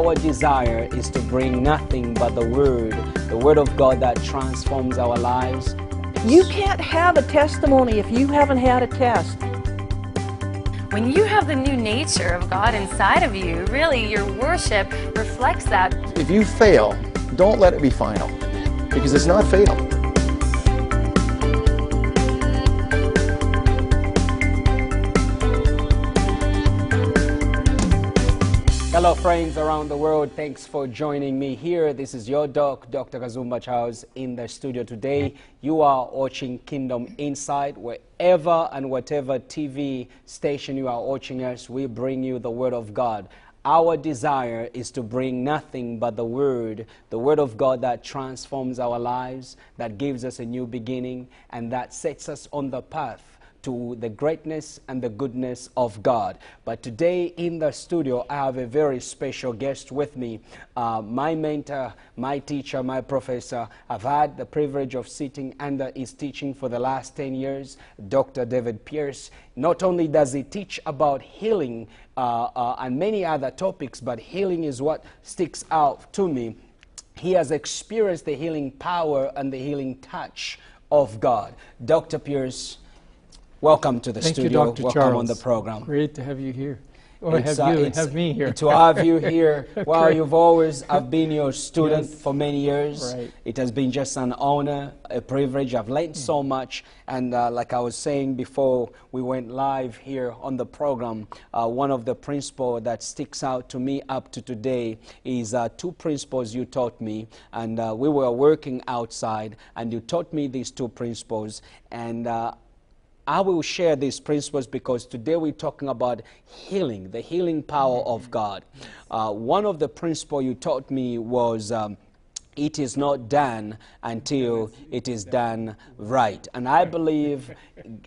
Our desire is to bring nothing but the Word, the Word of God that transforms our lives. You can't have a testimony if you haven't had a test. When you have the new nature of God inside of you, really your worship reflects that. If you fail, don't let it be final because it's not fatal. Hello, friends around the world. Thanks for joining me here. This is your doc, Dr. Kazumba Charles, in the studio today. You are watching Kingdom Insight. Wherever and whatever TV station you are watching us, we bring you the Word of God. Our desire is to bring nothing but the Word, the Word of God that transforms our lives, that gives us a new beginning, and that sets us on the path to the greatness and the goodness of God. But today in the studio, I have a very special guest with me. Uh, my mentor, my teacher, my professor. I've had the privilege of sitting under his teaching for the last 10 years, Dr. David Pierce. Not only does he teach about healing uh, uh, and many other topics, but healing is what sticks out to me. He has experienced the healing power and the healing touch of God. Dr. Pierce, Welcome to the Thank studio. You, Dr. Welcome Charles. on the program. Great to have you here. Or It's, have uh, you have me here. To have you here. Well, you've always, I've been your student Yes. for many years. Right. It has been just an honor, a privilege. I've learned so much. And uh, like I was saying before we went live here on the program, uh, one of the principles that sticks out to me up to today is uh, two principles you taught me. And uh, we were working outside, and you taught me these two principles. And uh, I will share these principles because today we're talking about healing, the healing power of God. Uh, one of the principles you taught me was. Um, it is not done until it is done right. And I believe,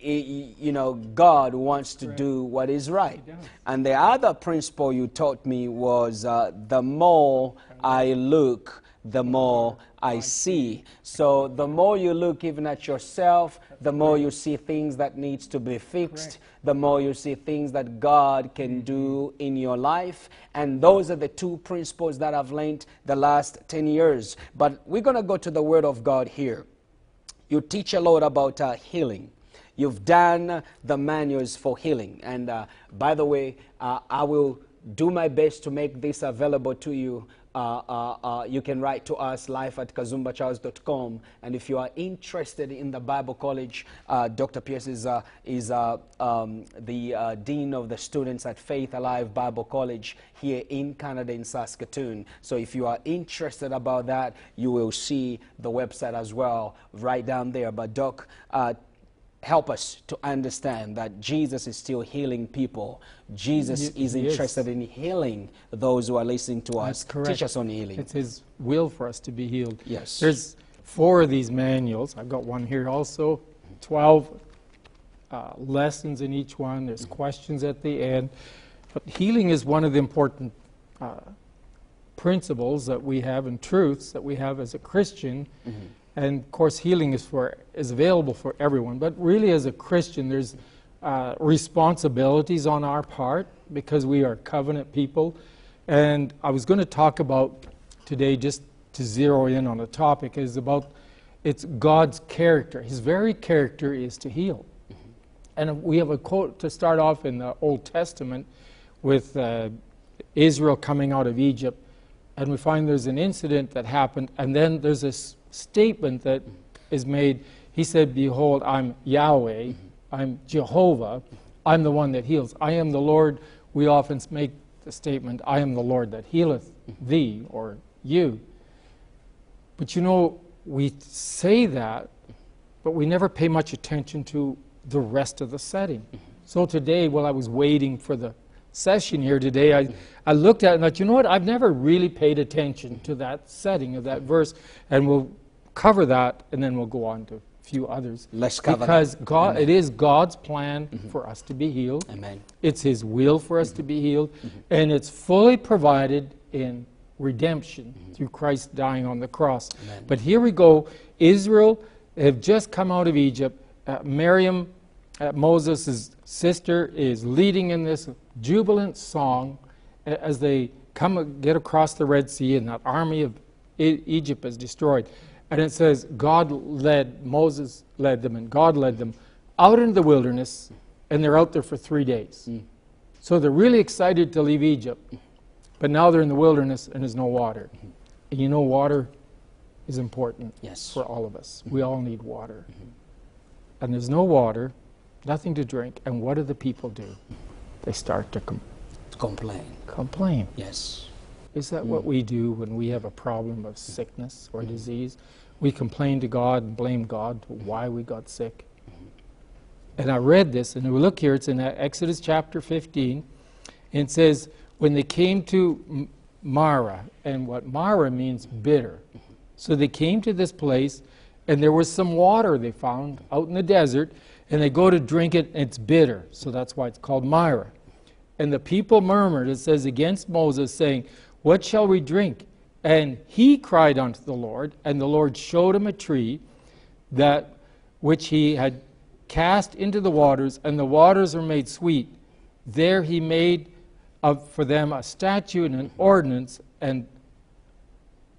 you know, God wants to do what is right. And the other principle you taught me was uh, the more I look, the more I see. So the more you look even at yourself, the more you see things that needs to be fixed, the more you see things that God can do in your life. And those are the two principles that I've learned the last 10 years. But we're going to go to the word of God here. You teach a lot about uh, healing. You've done the manuals for healing. And uh, by the way, uh, I will do my best to make this available to you. Uh, uh, uh, you can write to us live at kazumbacharles.com. And if you are interested in the Bible College, uh, Dr. Pierce is, uh, is um, the Dean of the students at Faith Alive Bible College here in Canada, in Saskatoon. So if you are interested about that, you will see the website as well right down there. But Doc, help us to understand that Jesus is still healing people. Jesus He- is interested in healing those who are listening to us. Correct. Teach us on healing. It's His will for us to be healed. Yes. There's four of these manuals. I've got one here also. Twelve uh, lessons in each one. There's questions at the end. But healing is one of the important uh, principles that we have and truths that we have as a Christian. And of course, healing is for is available for everyone. But really, as a Christian, there's uh, responsibilities on our part because we are covenant people. And I was going to talk about today, just to zero in on a topic, is about it's God's character. His very character is to heal. And we have a quote to start off in the Old Testament with uh, Israel coming out of Egypt. And we find there's an incident that happened, and then there's this statement that is made. He said, Behold, I'm Yahweh, I'm Jehovah, I'm the one that heals. I am the Lord. We often make the statement, I am the Lord that healeth thee or you. But you know, we say that, but we never pay much attention to the rest of the setting. So today, while I was waiting for the session here today, I, I looked at it and thought, you know what, I've never really paid attention to that setting of that verse, and we'll cover that, and then we'll go on to a few others. Let's cover that. Because God, it is God's plan mm-hmm. for us to be healed. Amen. It's His will for us to mm-hmm. be healed, mm-hmm. and it's fully provided in redemption through Christ dying on the cross. But here we go. Israel have just come out of Egypt. Uh, Miriam, uh, Moses' sister, is leading in this jubilant song uh, as they come get across the Red Sea, and that army of Egypt is destroyed. And it says, God led, Moses led them, and God led them out into the wilderness, and they're out there for three days. Hmm. So they're really excited to leave Egypt, but now they're in the wilderness and there's no water. Hmm. And you know, water is important Yes. for all of us. Hmm. We all need water. And there's no water, nothing to drink, and what do the people do? They start to com- Complain. complain. Yes. Is that what we do when we have a problem of sickness or disease? We complain to God and blame God why we got sick. And I read this, and we look here, it's in Exodus chapter 15, and it says, When they came to Marah, and what Marah means bitter. So they came to this place, and there was some water they found out in the desert, and they go to drink it, and it's bitter. So that's why it's called Myra. And the people murmured, it says, against Moses, saying, What shall we drink? And he cried unto the Lord, and the Lord showed him a tree that which he had cast into the waters, and the waters were made sweet. There he made of, for them a statute and an ordinance, and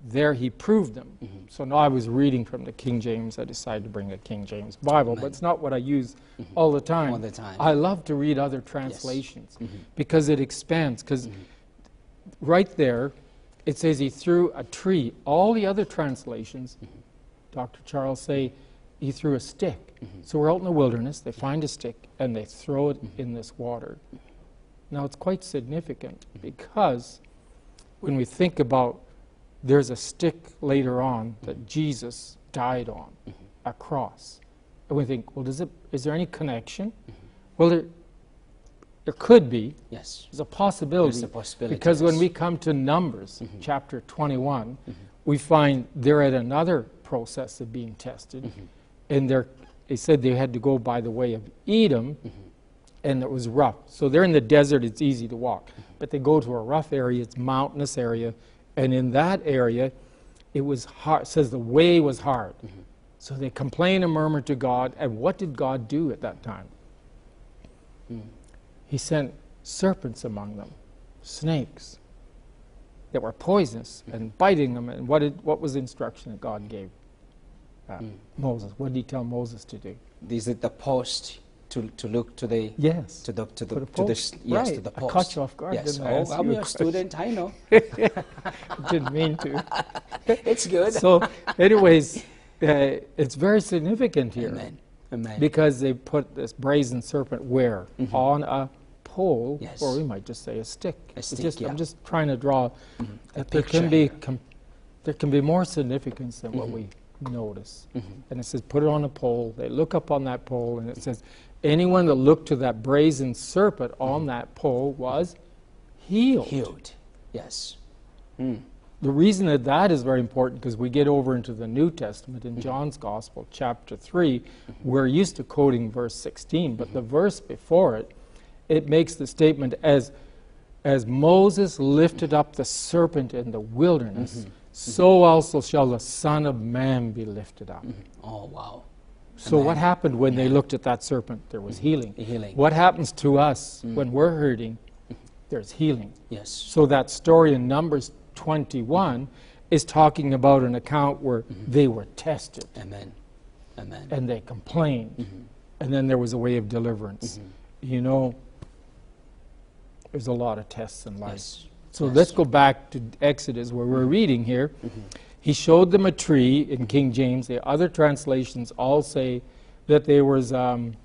there he proved them. Mm-hmm. So now I was reading from the King James. I decided to bring a King James Bible, but it's not what I use mm-hmm. all the time. All the time. I love to read other translations mm-hmm. because it expands. Because right there, it says he threw a tree. All the other translations, mm-hmm. Dr. Charles say, he threw a stick. Mm-hmm. So we're out in the wilderness. They find a stick and they throw it mm-hmm. in this water. Now it's quite significant because when we think about there's a stick later on that Jesus died on, a cross, and we think, well, does it? Is there any connection? Well, there, there could be. Yes. There's a possibility. There's a possibility, Because when we come to Numbers, mm-hmm. chapter 21, mm-hmm. we find they're at another process of being tested. Mm-hmm. And they're, they said they had to go by the way of Edom, and it was rough. So they're in the desert, it's easy to walk. But they go to a rough area, it's mountainous area, and in that area, it was hard. It says the way was hard. So they complain and murmur to God. And what did God do at that time? He sent serpents among them, snakes that were poisonous and biting them. And what, did, what was the instruction that God gave uh, Moses? What did he tell Moses to do? Is it the post to, to look to the Yes. to the to the the to the yes to Right. the I post. caught you off guard, Yes. I? Oh, Ask I'm you a a student. I know. Didn't mean to. it's good. so, anyways, uh, it's very significant here Amen. Amen. because they put this brazen serpent where mm-hmm. on a pole, Yes. or we might just say a stick. A stick, just, yeah. I'm just trying to draw mm-hmm. that there picture can be there can be more significance than what mm-hmm. we notice. And it says, put it on a pole. They look up on that pole, and it says, anyone that looked to that brazen serpent on that pole was healed. Healed. Yes. Hmm. The reason that that is very important because we get over into the New Testament Mm-hmm. in John's Gospel, chapter 3, we're used to quoting verse 16, but the Mm-hmm. verse before it, it makes the statement as, as Moses lifted up the serpent in the wilderness, Mm-hmm. so also shall the Son of Man be lifted up. Oh wow. So, what happened when they looked at that serpent? There was healing. Healing. What happens to us when we're hurting? There's healing. Yes. So that story in Numbers 21 is talking about an account where mm-hmm. they were tested Amen. Amen. and they complained, mm-hmm. and then there was a way of deliverance. Mm-hmm. You know, there's a lot of tests in life. Yes. So Yes. let's go back to Exodus where we're reading here. He showed them a tree in King James. The other translations all say that there was um,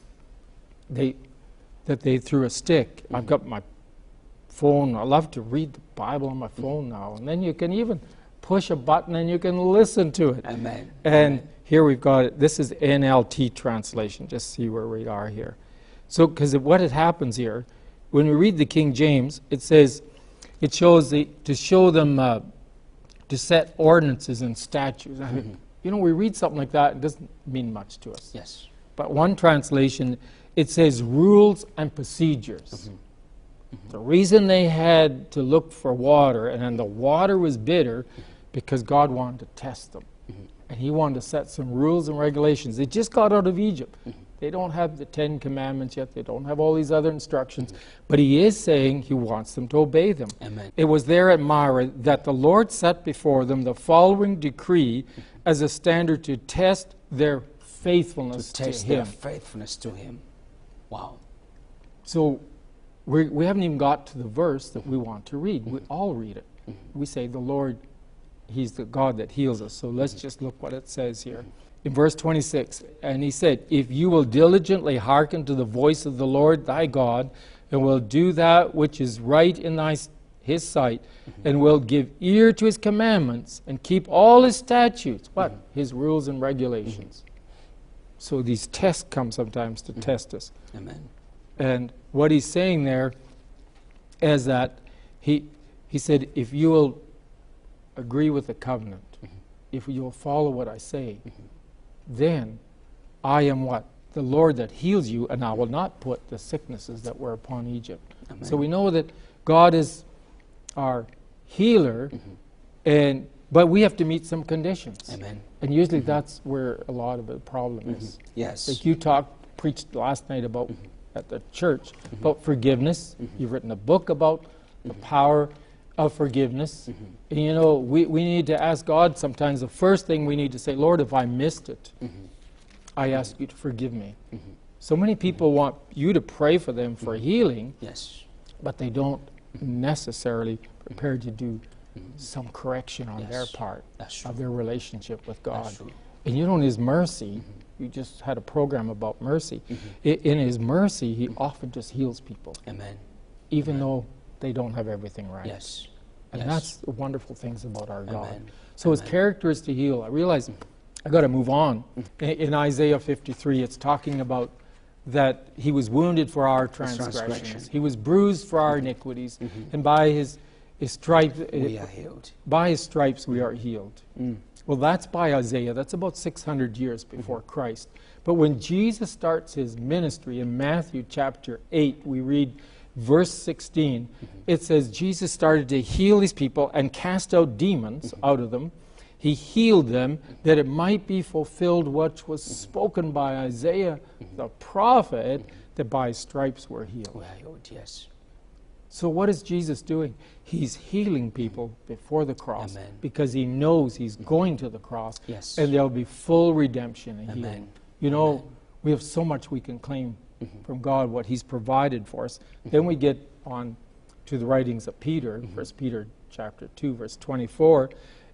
they that they threw a stick. I've got my phone. I love to read the Bible on my phone now, and then you can even push a button and you can listen to it. Amen. And here we've got it. This is NLT translation. Just see where we are here. So, because what it happens here, when we read the King James, it says, it shows the to show them uh, to set ordinances and statutes. I mean, you know, we read something like that, it doesn't mean much to us. Yes. But one translation, it says rules and procedures. The reason they had to look for water, and then the water was bitter, because God wanted to test them. And He wanted to set some rules and regulations. They just got out of Egypt. They don't have the Ten Commandments yet. They don't have all these other instructions. But he is saying he wants them to obey them. Amen. It was there at Myra that the Lord set before them the following decree as a standard to test their faithfulness to to, test him. their faithfulness to Him. Wow. So we we haven't even got to the verse that we want to read. We mm-hmm. all read it. We say, The Lord, He's the God that heals us. So let's mm-hmm. just look what it says here. In verse 26, and He said, If you will diligently hearken to the voice of the Lord thy God, and will do that which is right in thy, His sight, mm-hmm. and will give ear to His commandments, and keep all His statutes, what? His rules and regulations. So these tests come sometimes to test us. Amen. And what he's saying there is that he, he said, if you will agree with the covenant, mm-hmm. if you will follow what I say, mm-hmm. then I am what? The Lord that heals you, and I will not put the sicknesses that were upon Egypt. So we know that God is our healer, mm-hmm. and but we have to meet some conditions. Amen. And usually that's where a lot of the problem is. Yes. Like you talked, preached last night about at the church about forgiveness. You've written a book about the power of forgiveness. And you know, we, we need to ask God sometimes the first thing we need to say, Lord, if I missed it, I ask you to forgive me. So many people want you to pray for them for healing, Yes. but they don't necessarily prepare to do some correction on their part of their relationship with God. And you know, in His mercy, you just had a program about mercy. Mm-hmm. I- In His mercy, He mm-hmm. often just heals people, Amen. even though they don't have everything right. Yes. And yes. that's the wonderful things about our God. Amen. So His character is to heal. I realize mm. I got to move on. Mm-hmm. In, in Isaiah 53, it's talking about that He was wounded for our transgressions, transgression. He was bruised for our mm-hmm. iniquities, and by his stripes, Mm-hmm. we are healed. by his stripes we are healed. Mm. Well, that's by Isaiah. That's about 600 years Mm-hmm. before Christ. But when Jesus starts his ministry in Matthew chapter 8, we read verse 16. Mm-hmm. It says, Jesus started to heal these people and cast out demons Mm-hmm. out of them. He healed them that it might be fulfilled what was Mm-hmm. spoken by Isaiah the prophet, that by stripes were healed. We are healed. Yes. So, what is Jesus doing? He's healing people before the cross Amen. because he knows he's going to the cross Yes. and there'll be full redemption and Amen. healing. You know, we have so much we can claim Mm-hmm. from God, what he's provided for us. Then we get on to the writings of Peter, Mm-hmm. First Peter chapter 2, verse 24.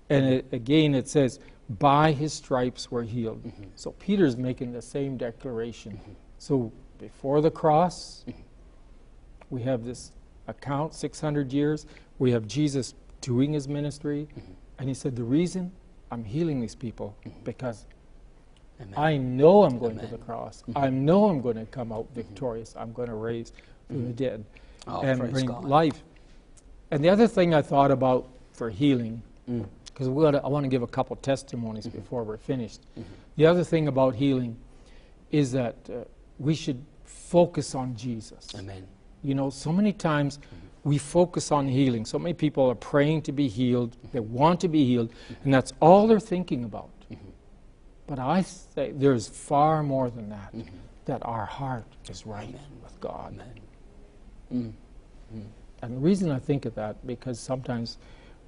And it, again, it says, By his stripes we're healed. Mm-hmm. So, Peter's making the same declaration. So, before the cross, Mm-hmm. we have this account 600 years we have jesus doing his ministry Mm-hmm. and he said the reason i'm healing these people because Amen. i know i'm going to Amen. Mm-hmm. the cross i know i'm going to come out victorious i'm going to raise from the dead Oh, and bring God. life and the other thing i thought about for healing Mm. because we i want to give a couple testimonies Mm-hmm. before we're finished the other thing about healing is that uh, we should focus on jesus Amen. You know, so many times we focus on healing. So many people are praying to be healed, they want to be healed, and that's all they're thinking about. But I say there's far more than that, that our heart is right with God. Amen. Mm-hmm. And the reason I think of that, because sometimes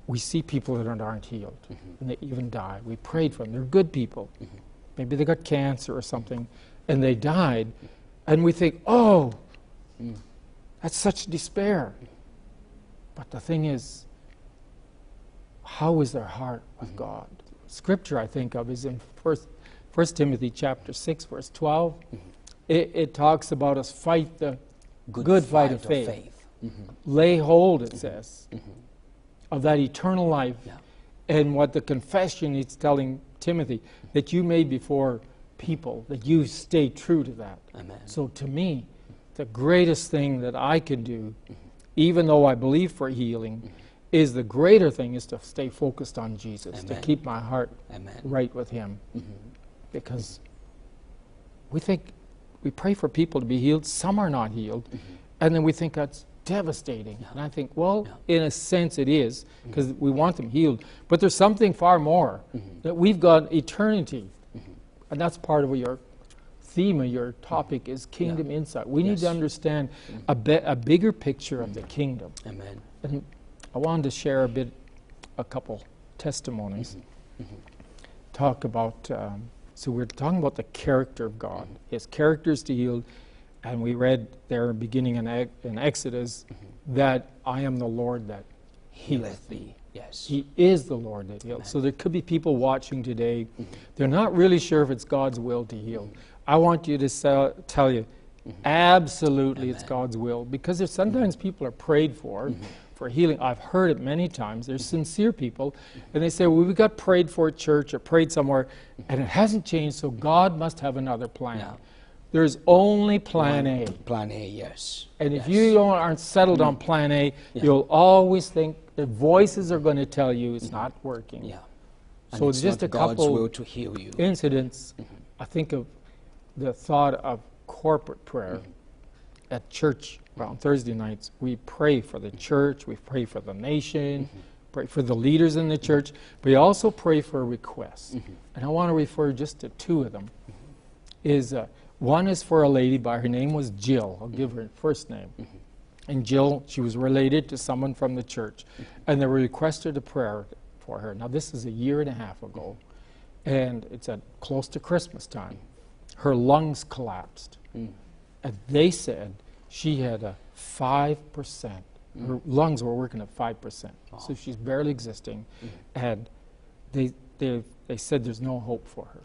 we see people that aren't healed, mm-hmm. and they even die. We prayed for them, they're good people. Mm-hmm. Maybe they got cancer or something, and they died, and we think, oh, mm. That's such despair. But the thing is, how is their heart with mm-hmm. God? Scripture I think of is in First, First Timothy chapter six, verse 12 mm-hmm. It, it talks about us fight the good, fight, of faith. Mm-hmm. Lay hold, it says, of that eternal life, Yeah. and what the confession is telling Timothy that you made before people, that you stay true to that. Amen. So to me, the greatest thing that I can do, even though I believe for healing, is the greater thing is to stay focused on Jesus, to keep my heart Amen. right with Him. Mm-hmm. Because we think, we pray for people to be healed, some are not healed, mm-hmm. and then we think that's devastating. And I think, well, in a sense it is, mm-hmm. because we want them healed. But there's something far more, that we've got eternity. And that's part of your theme of your topic is kingdom insight. We need to understand mm-hmm. a, be- a bigger picture of the mm-hmm. kingdom. Amen. And I wanted to share a bit, a couple testimonies. Mm-hmm. Talk about, um, so we're talking about the character of God. His character is to heal, and we read there beginning in, in Exodus that I am the Lord that healeth thee. Yes. He is the Lord that heals. So there could be people watching today, mm-hmm. they're not really sure if it's God's will to heal. Mm-hmm. I want you to sell, tell you, mm-hmm. absolutely it's God's will because there's sometimes people are prayed for for healing. I've heard it many times. There's sincere people, and they say, well, we got prayed for at church or prayed somewhere, and it hasn't changed, so God must have another plan. Yeah. There's only plan A. Plan A, yes. And if you don't, aren't settled on mm-hmm. plan A, you'll always think the voices are going to tell you it's not working. Yeah. And So it's just a God's couple will to heal you. incidents, mm-hmm. I think of the thought of corporate prayer mm-hmm. at church on Thursday nights. We pray for the church, we pray for the nation, pray for the leaders in the church, but we also pray for requests. And I want to refer just to two of them. Is uh, one is for a lady by her name was Jill. I'll give her first name. Mm-hmm. And Jill, she was related to someone from the church, mm-hmm. and they requested a prayer for her. Now this is a year and a half ago, and it's at close to Christmas time. Mm-hmm. Her lungs collapsed, mm. and they said she had a five percent. Mm. Her lungs were working at five percent, so she's barely existing, and they they they said there's no hope for her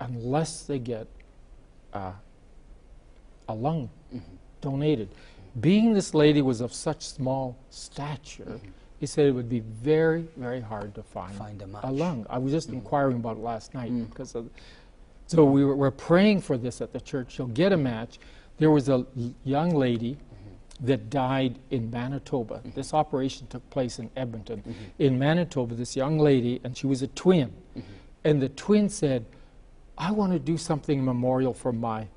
unless they get uh, a lung mm-hmm. donated. Being this lady was of such small stature, mm-hmm. he said it would be very, very hard to find, Find a a lung. I was just mm-hmm. inquiring about it last night mm. because of. So we were, we're praying for this at the church. She'll get a match. There was a young lady that died in Manitoba. This operation took place in Edmonton. In Manitoba, this young lady, and she was a twin. And the twin said, I want to do something memorial for my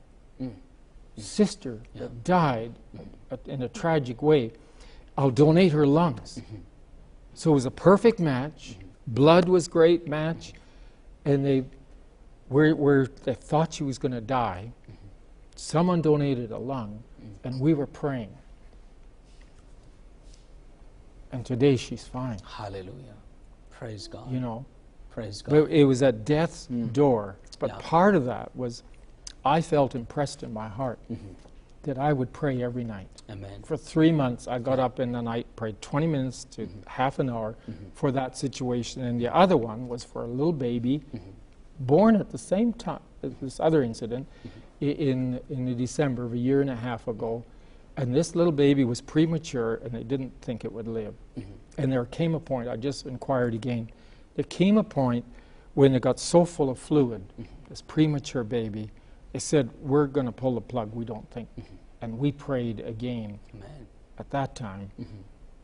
sister that died uh, in a tragic way. I'll donate her lungs. Mm-hmm. So it was a perfect match. Mm-hmm. Blood was great match. And they, where, where they thought she was going to die, someone donated a lung, and we were praying. And today she's fine, Hallelujah. Praise God. you know. Praise God. But it was at death's door. But Yeah. part of that was I felt impressed in my heart Mm-hmm. that I would pray every night. Amen. For three months, I got up in the night, prayed 20 minutes to Mm-hmm. half an hour for that situation. And the other one was for a little baby Mm-hmm. born at the same time as this other incident Mm-hmm. in, in the December of a year and a half ago. And this little baby was premature, and they didn't think it would live. Mm-hmm. And there came a point, I just inquired again, there came a point when it got so full of fluid, mm-hmm. this premature baby, they said, We're going to pull the plug, we don't think. Mm-hmm. And we prayed again Amen. at that time, mm-hmm.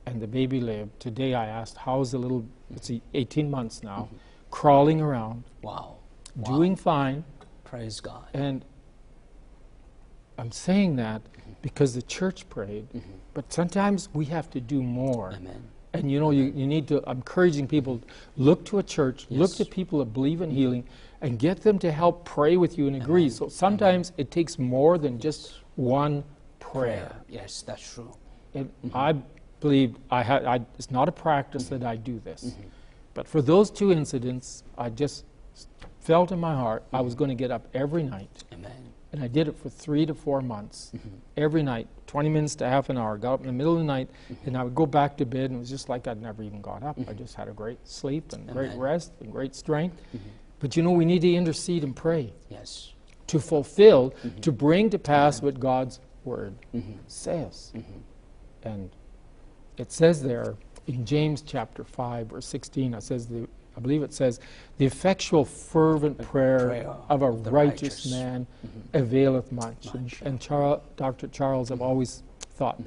and the baby lived. Today I asked, How's the little, it's 18 months now, crawling around, Wow. Wow. doing fine, Praise God. and I'm saying that because the church prayed, but sometimes we have to do more. Amen. And you know, you, you need to, I'm encouraging people, look to a church, look to people that believe in healing, and get them to help pray with you and agree. So sometimes it takes more than just one prayer. Yes, that's true. And I believe I had, I, it's not a practice mm-hmm. that I do this. Mm-hmm. But for those two incidents, I just felt in my heart I was mm-hmm. going to get up every night. Amen. And I did it for three to four months. Mm-hmm. Every night, 20 minutes to half an hour. Got up in the middle of the night, mm-hmm. and I would go back to bed, and it was just like I'd never even got up. I mm-hmm. just had a great sleep and great rest and great strength. But you know, we need to intercede and pray Yes. to fulfill, to bring to pass what God's word says. And it says there in James chapter 5 or 16, it says the, I believe it says, the effectual fervent prayer, prayer of a righteous, righteous. man mm-hmm. availeth much. And, Much, and Char- Dr. Charles I've mm-hmm. always thought,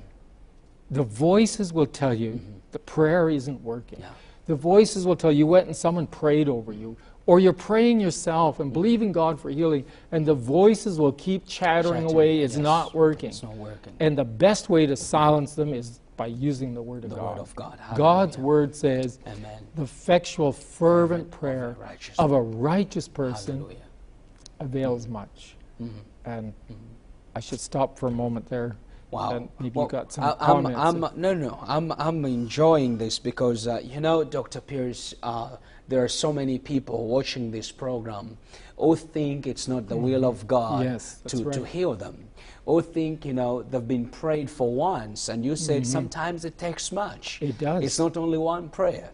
the voices will tell you mm-hmm. the prayer isn't working. Yeah. The voices will tell you, you went and someone prayed over you. Or you're praying yourself and believing God for healing, and the voices will keep chattering, Chattering, away. It's yes. not working. It's not working. And the best way to silence them is by using the Word of The God. Word of God. God's Word says, Amen. the effectual, fervent of a prayer of a righteous person Hallelujah. avails much. And I should stop for a moment there. Wow. And maybe Well, you got some I- I'm, comments. I'm, no, no, I'm, I'm enjoying this because, uh, you know, Dr. Pierce, uh, there are so many people watching this program who think it's not the will of God Mm-hmm. Yes, to, to heal them. Who think, you know, they've been prayed for once, and you said sometimes it takes much. Mm-hmm. It does. It's not only one prayer.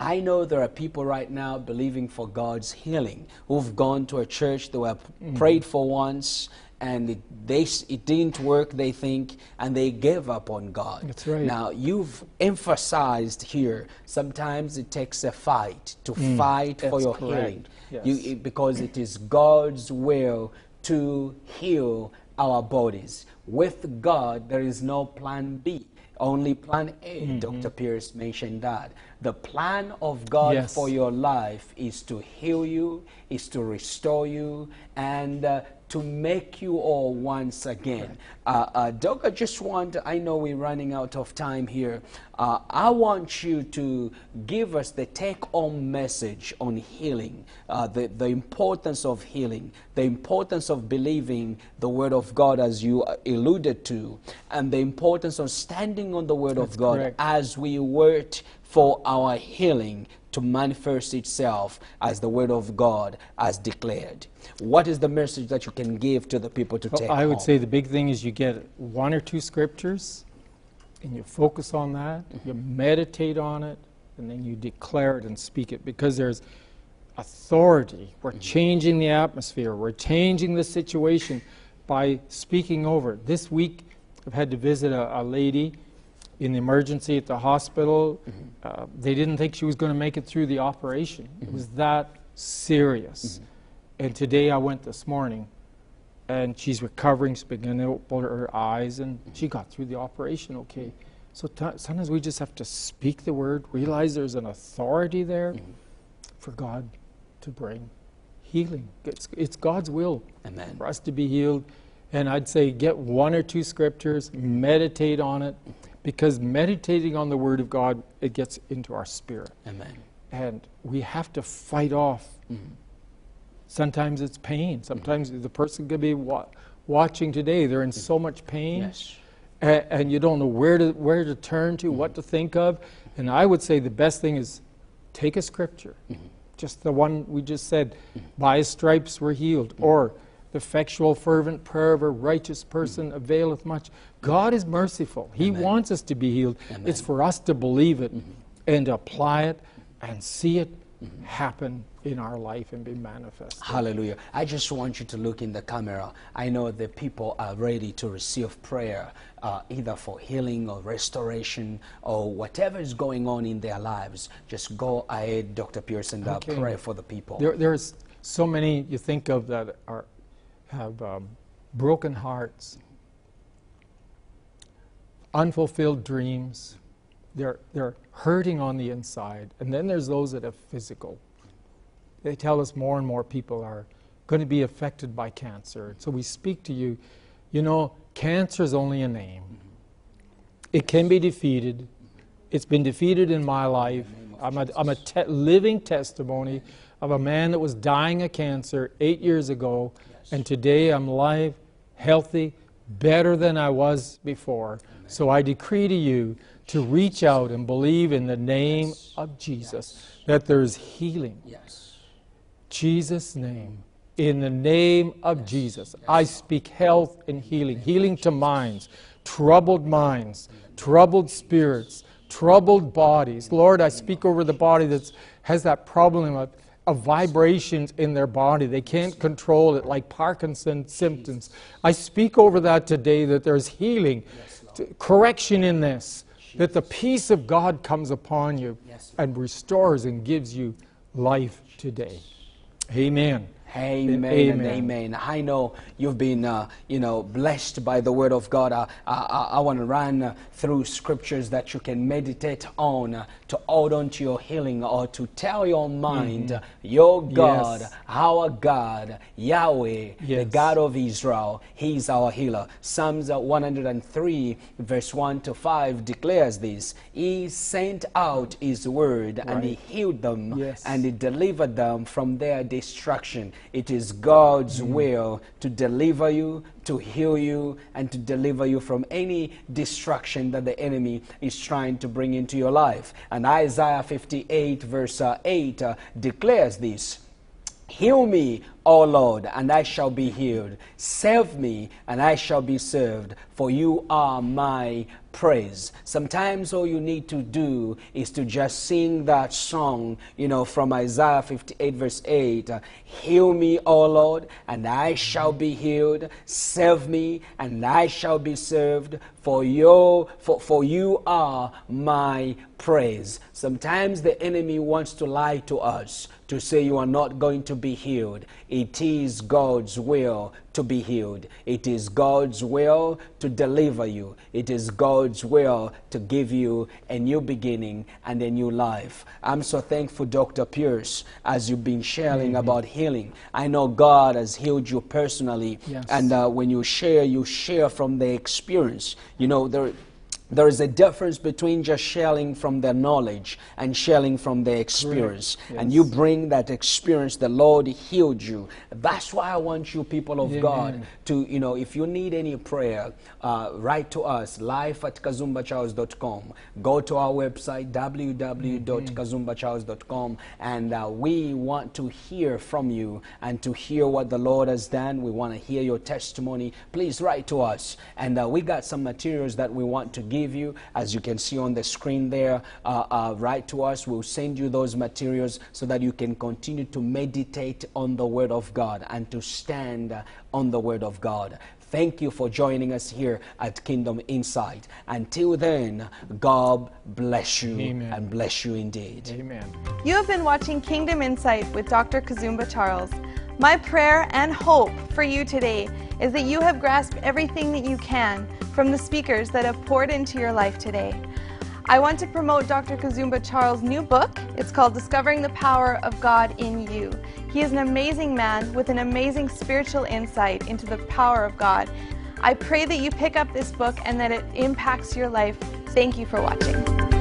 I know there are people right now believing for God's healing who've gone to a church, they were Mm-hmm. prayed for once, and it, they, it didn't work, they think, and they gave up on God. That's right. Now, you've emphasized here sometimes it takes a fight to fight for Mm. your correct. healing. Yes. You, it- because it is God's will to heal our bodies. With God, there is no plan B. Only plan A. Mm-hmm. Dr. Pierce mentioned that. The plan of God Yes. for your life is to heal you, is to restore you, and uh, to make you all once again. Uh, uh, Doc, I just want, I know we're running out of time here. Uh, I want you to give us the take home message on healing, uh, the, the importance of healing, the importance of believing the Word of God, as you uh, alluded to, and the importance of standing on the Word of God correct. as we wait for our healing to manifest itself as the word of God has declared. What is the message that you can give to the people to Well, take I would home? say the big thing is you get one or two scriptures and you focus on that, mm-hmm. you meditate on it, and then you declare it and speak it because there's authority. We're mm-hmm. changing the atmosphere, we're changing the situation by speaking over it. This week, I've had to visit a, a lady in the emergency at the hospital. Mm-hmm. Uh, they didn't think she was going to make it through the operation. It mm-hmm. was that serious. Mm-hmm. And today I went this morning and she's recovering. She's beginning to open her eyes, and she got through the operation okay. So t- sometimes we just have to speak the word, realize there's an authority there for God to bring healing. It's, it's God's will Amen. for us to be healed. And I'd say get one or two scriptures, meditate on it, because meditating on the Word of God, it gets into our spirit. Amen. And we have to fight off. Mm-hmm. Sometimes it's pain. Mm-hmm. Sometimes the person could be wa- watching today. They're in so much pain, Yes. a- and you don't know where to where to turn to, what mm-hmm. to think of. And I would say the best thing is take a scripture, just the one we just said, "By His stripes we're healed," or "The effectual, fervent prayer of a righteous person availeth much." God is merciful. He wants us to be healed. It's for us to believe it and apply it and see it happen in our life and be manifest. Hallelujah. I just want you to look in the camera. I know the people are ready to receive prayer, uh, either for healing or restoration or whatever is going on in their lives. Just go ahead, Dr. Pierce, uh, Okay. pray for the people. There, there's so many you think of that are have um, broken hearts, unfulfilled dreams. They're they're hurting on the inside, and then there's those that have physical. They tell us more and more people are going to be affected by cancer. So we speak to you. You know, cancer is only a name. It can be defeated. It's been defeated in my life. I'm a, I'm a te- living testimony of a man that was dying of cancer eight years ago, and today I'm alive, healthy, better than I was before. So I decree to you to reach out and believe in the name of Jesus that there's healing. yes. Jesus' name. In the name of Jesus, I speak health and healing. Healing to minds, troubled minds, troubled spirits, troubled bodies. Lord, I speak over the body that has that problem of, of vibrations in their body. They can't control it, like Parkinson's symptoms. I speak over that today that there's healing, correction in this, that the peace of God comes upon you and restores and gives you life today. Amen. Amen, Amen. amen. I know you've been, uh, you know, blessed by the word of God. Uh, I, I, want to run uh, through scriptures that you can meditate on uh, to hold on to your healing or to tell your mind, uh, your God, Yes. our God, Yahweh, the God of Israel, He's our healer. Psalms uh, 103, verse 1 to 5 declares this He sent out His word and He healed them Yes. and He delivered them from their destruction. It is God's will to deliver you, to heal you, and to deliver you from any destruction that the enemy is trying to bring into your life. And Isaiah 58, verse uh, 8, uh, declares this. Heal me, O Lord, and I shall be healed. Save me, and I shall be served, for you are my praise. Sometimes all you need to do is to just sing that song, you know, from Isaiah 58, verse 8 uh, Heal me, O Lord, and I shall be healed. Save me, and I shall be served, for you, for, for you are my praise. Sometimes the enemy wants to lie to us to say you are not going to be healed. Is God's will to be healed. It is God's will to deliver you. It is God's will to give you a new beginning and a new life. I'm so thankful, Dr. Pierce, as you've been sharing about healing. I know God has healed you personally. Yes. And uh, when you share, you share from the experience. You know, there there is a difference between just sharing from their knowledge and sharing from their experience. And you bring that experience, the Lord healed you. That's why I want you, people of God, Amen. to, you know, if you need any prayer, uh, write to us, live at kazumbacharles.com. Go to our website, www.kazumbacharles.com, and uh, we want to hear from you and to hear what the Lord has done. We want to hear your testimony. Please write to us. And uh, we got some materials that we want to give you. As you can see on the screen there, uh, uh, write to us. We'll send you those materials so that you can continue to meditate on the Word of God and to stand uh, on the Word of God. Thank you for joining us here at Kingdom Insight. Until then, God bless you Amen. and bless you indeed. Amen. You have been watching Kingdom Insight with Dr. Kazumba Charles. My prayer and hope for you today is that you have grasped everything that you can from the speakers that have poured into your life today. I want to promote Dr. Kazumba Charles' new book. It's called Discovering the Power of God in You. He is an amazing man with an amazing spiritual insight into the power of God. I pray that you pick up this book and that it impacts your life. Thank you for watching.